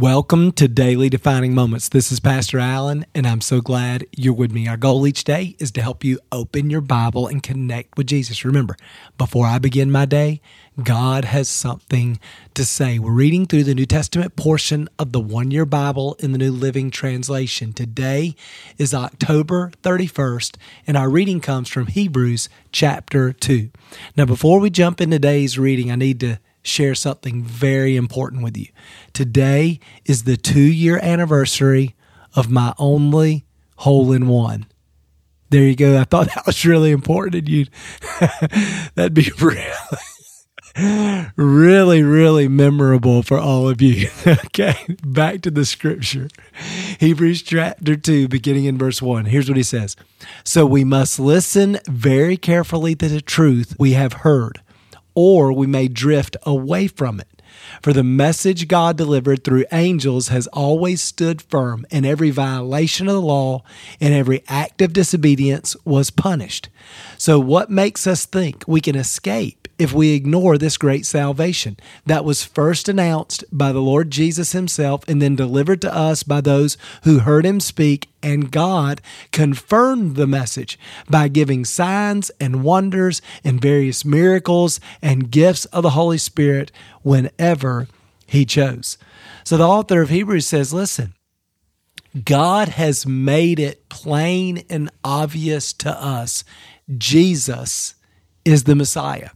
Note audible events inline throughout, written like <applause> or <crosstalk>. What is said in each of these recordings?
Welcome to Daily Defining Moments. This is Pastor Allen, and I'm so glad you're with me. Our goal each day is to help you open your Bible and connect with Jesus. Remember, before I begin my day, God has something to say. We're reading through the New Testament portion of the one year Bible in the New Living Translation. Today is October 31st, and our reading comes from Hebrews chapter 2. Now, before we jump into today's reading, I need to share something very important with you. Today is the two year anniversary of my only hole in one. There you go. I thought that was really important. You, <laughs> that'd be really, really, really memorable for all of you. <laughs> okay. Back to the scripture. Hebrews chapter 2, beginning in verse 1. Here's what he says So we must listen very carefully to the truth we have heard or we may drift away from it. For the message God delivered through angels has always stood firm, and every violation of the law and every act of disobedience was punished. So, what makes us think we can escape if we ignore this great salvation that was first announced by the Lord Jesus Himself and then delivered to us by those who heard Him speak? And God confirmed the message by giving signs and wonders and various miracles and gifts of the Holy Spirit whenever He chose. So the author of Hebrews says, listen, God has made it plain and obvious to us Jesus is the Messiah.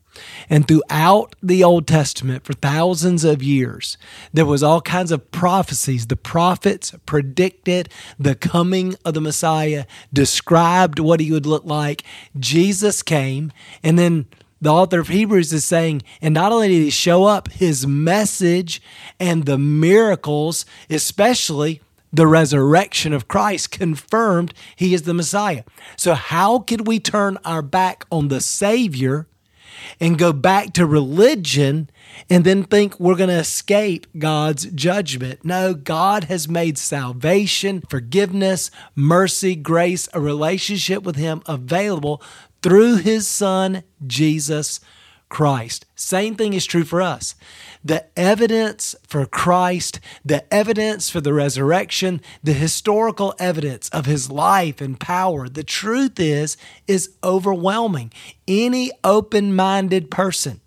And throughout the Old Testament, for thousands of years, there was all kinds of prophecies. The prophets predicted the coming of the Messiah, described what he would look like. Jesus came, and then the author of Hebrews is saying, and not only did he show up, his message and the miracles, especially the resurrection of Christ confirmed he is the Messiah. So, how could we turn our back on the Savior and go back to religion and then think we're going to escape God's judgment? No, God has made salvation, forgiveness, mercy, grace, a relationship with Him available through His Son, Jesus Christ. Same thing is true for us. The evidence for Christ, the evidence for the resurrection, the historical evidence of his life and power, the truth is, is overwhelming. Any open minded person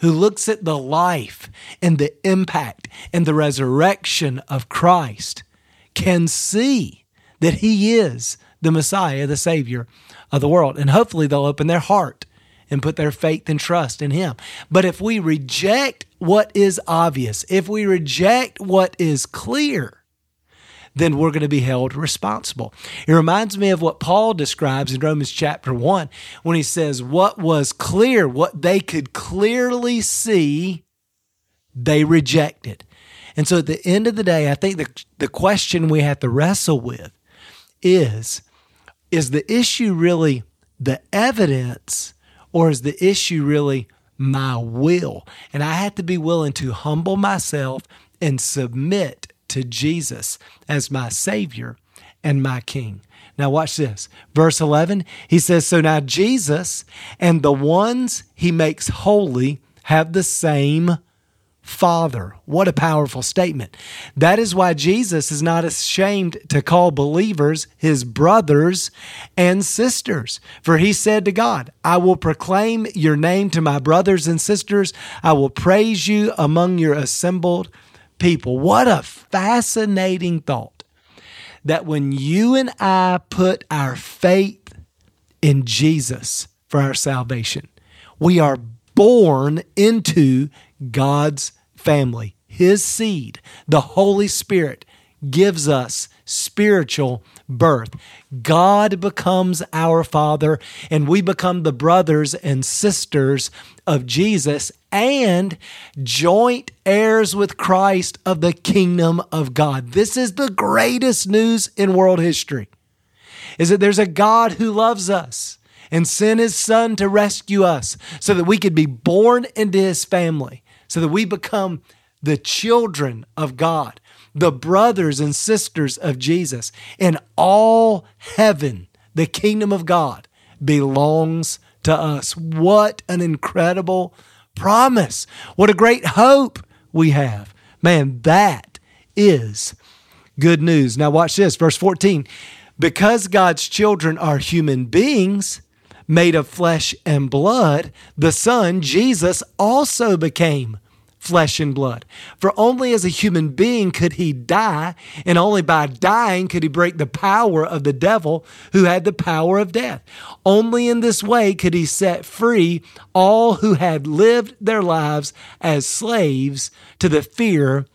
who looks at the life and the impact and the resurrection of Christ can see that he is the Messiah, the Savior of the world. And hopefully they'll open their heart and put their faith and trust in Him. But if we reject what is obvious, if we reject what is clear, then we're going to be held responsible. It reminds me of what Paul describes in Romans chapter 1 when he says, What was clear, what they could clearly see, they rejected. And so at the end of the day, I think the, the question we have to wrestle with is Is the issue really the evidence or is the issue really my will? And I had to be willing to humble myself and submit to Jesus as my Savior and my King. Now, watch this. Verse 11, he says, So now Jesus and the ones he makes holy have the same Father. What a powerful statement. That is why Jesus is not ashamed to call believers his brothers and sisters. For he said to God, I will proclaim your name to my brothers and sisters. I will praise you among your assembled people. What a fascinating thought that when you and I put our faith in Jesus for our salvation, we are born into God's family. His seed, the Holy Spirit, gives us spiritual birth. God becomes our Father, and we become the brothers and sisters of Jesus and joint heirs with Christ of the kingdom of God. This is the greatest news in world history. Is that there's a God who loves us and sent his son to rescue us so that we could be born into his family so that we become the children of God, the brothers and sisters of Jesus. And all heaven, the kingdom of God, belongs to us. What an incredible promise. What a great hope we have. Man, that is good news. Now, watch this, verse 14. Because God's children are human beings made of flesh and blood, the Son, Jesus, also became flesh and blood. For only as a human being could he die, and only by dying could he break the power of the devil who had the power of death. Only in this way could he set free all who had lived their lives as slaves to the fear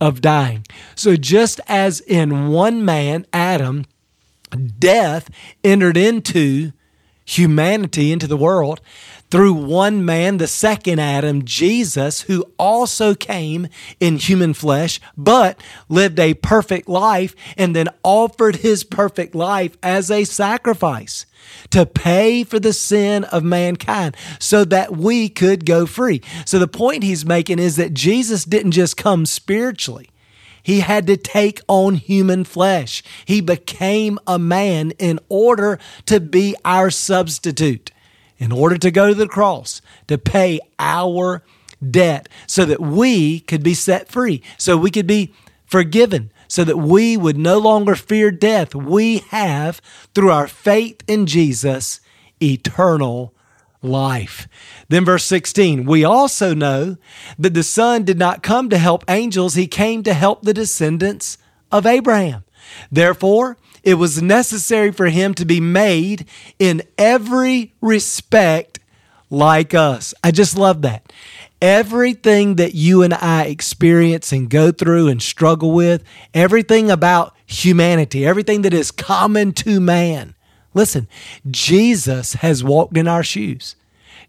of dying. So just as in one man, Adam, death entered into humanity, into the world, through one man, the second Adam, Jesus, who also came in human flesh, but lived a perfect life and then offered his perfect life as a sacrifice to pay for the sin of mankind so that we could go free. So the point he's making is that Jesus didn't just come spiritually. He had to take on human flesh. He became a man in order to be our substitute in order to go to the cross to pay our debt so that we could be set free, so we could be forgiven, so that we would no longer fear death. We have, through our faith in Jesus, eternal life. Then, verse 16, we also know that the Son did not come to help angels, he came to help the descendants of Abraham. Therefore, it was necessary for him to be made in every respect like us. I just love that. Everything that you and I experience and go through and struggle with, everything about humanity, everything that is common to man. Listen, Jesus has walked in our shoes.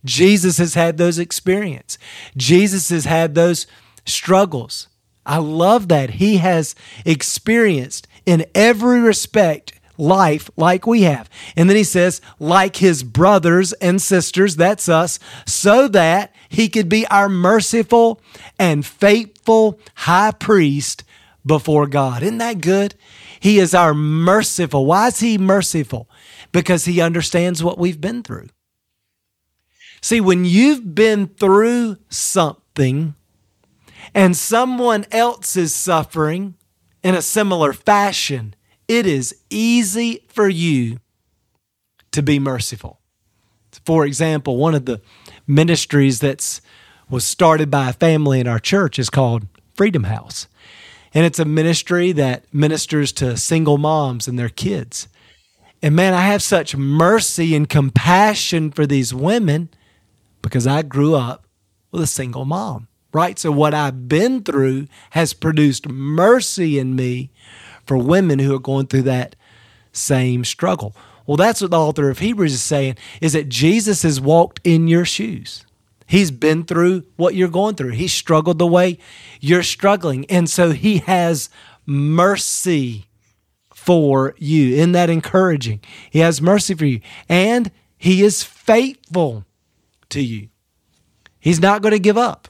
Jesus has had those experiences. Jesus has had those struggles. I love that. He has experienced in every respect life like we have. And then he says, like his brothers and sisters, that's us, so that he could be our merciful and faithful high priest before God. Isn't that good? He is our merciful. Why is he merciful? Because he understands what we've been through. See, when you've been through something and someone else is suffering, in a similar fashion, it is easy for you to be merciful. For example, one of the ministries that's was started by a family in our church is called Freedom House. And it's a ministry that ministers to single moms and their kids. And man, I have such mercy and compassion for these women because I grew up with a single mom right? So what I've been through has produced mercy in me for women who are going through that same struggle. Well, that's what the author of Hebrews is saying is that Jesus has walked in your shoes. He's been through what you're going through. He struggled the way you're struggling. And so he has mercy for you. Isn't that encouraging? He has mercy for you. And he is faithful to you. He's not going to give up.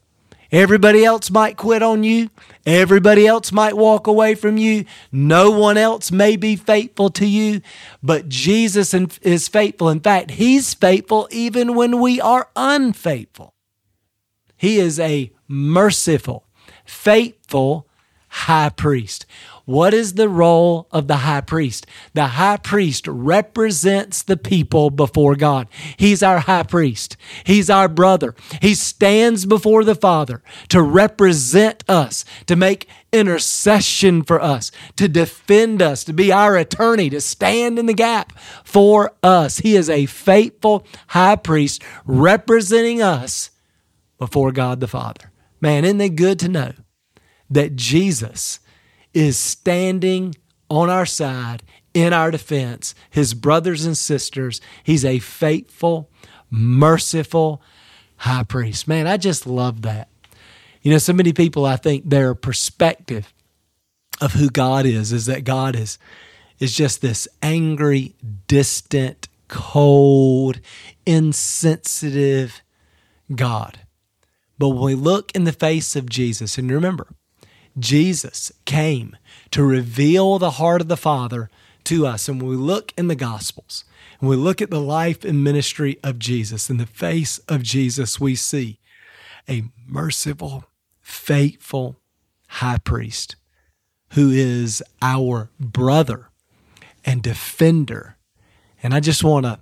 Everybody else might quit on you. Everybody else might walk away from you. No one else may be faithful to you, but Jesus is faithful. In fact, He's faithful even when we are unfaithful. He is a merciful, faithful high priest. What is the role of the high priest? The high priest represents the people before God. He's our high priest. He's our brother. He stands before the Father to represent us, to make intercession for us, to defend us, to be our attorney, to stand in the gap for us. He is a faithful high priest representing us before God the Father. Man, isn't it good to know that Jesus is standing on our side in our defense, his brothers and sisters. He's a faithful, merciful high priest. Man, I just love that. You know, so many people, I think their perspective of who God is is that God is is just this angry, distant, cold, insensitive God. But when we look in the face of Jesus, and remember, Jesus came to reveal the heart of the Father to us. And when we look in the Gospels, and we look at the life and ministry of Jesus, in the face of Jesus, we see a merciful, faithful high priest who is our brother and defender. And I just want to,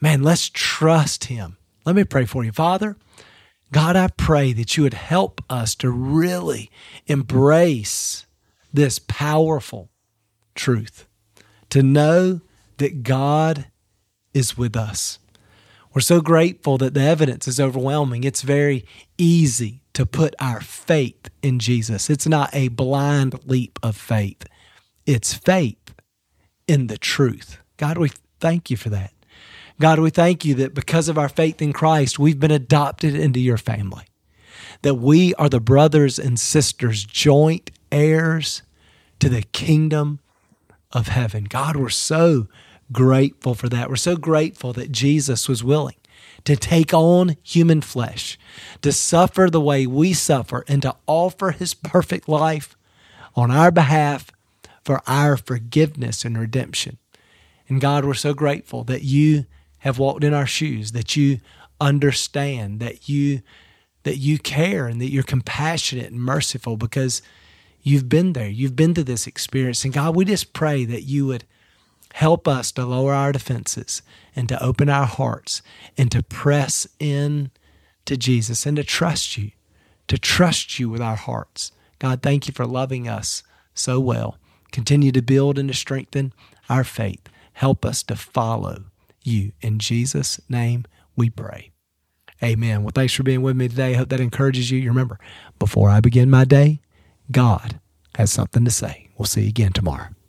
man, let's trust him. Let me pray for you. Father, God, I pray that you would help us to really embrace this powerful truth, to know that God is with us. We're so grateful that the evidence is overwhelming. It's very easy to put our faith in Jesus. It's not a blind leap of faith, it's faith in the truth. God, we thank you for that. God, we thank you that because of our faith in Christ, we've been adopted into your family, that we are the brothers and sisters, joint heirs to the kingdom of heaven. God, we're so grateful for that. We're so grateful that Jesus was willing to take on human flesh, to suffer the way we suffer, and to offer his perfect life on our behalf for our forgiveness and redemption. And God, we're so grateful that you have walked in our shoes, that you understand, that you that you care and that you're compassionate and merciful because you've been there. You've been through this experience. And God, we just pray that you would help us to lower our defenses and to open our hearts and to press in to Jesus and to trust you, to trust you with our hearts. God, thank you for loving us so well. Continue to build and to strengthen our faith. Help us to follow you. In Jesus' name we pray. Amen. Well, thanks for being with me today. I hope that encourages you. You remember, before I begin my day, God has something to say. We'll see you again tomorrow.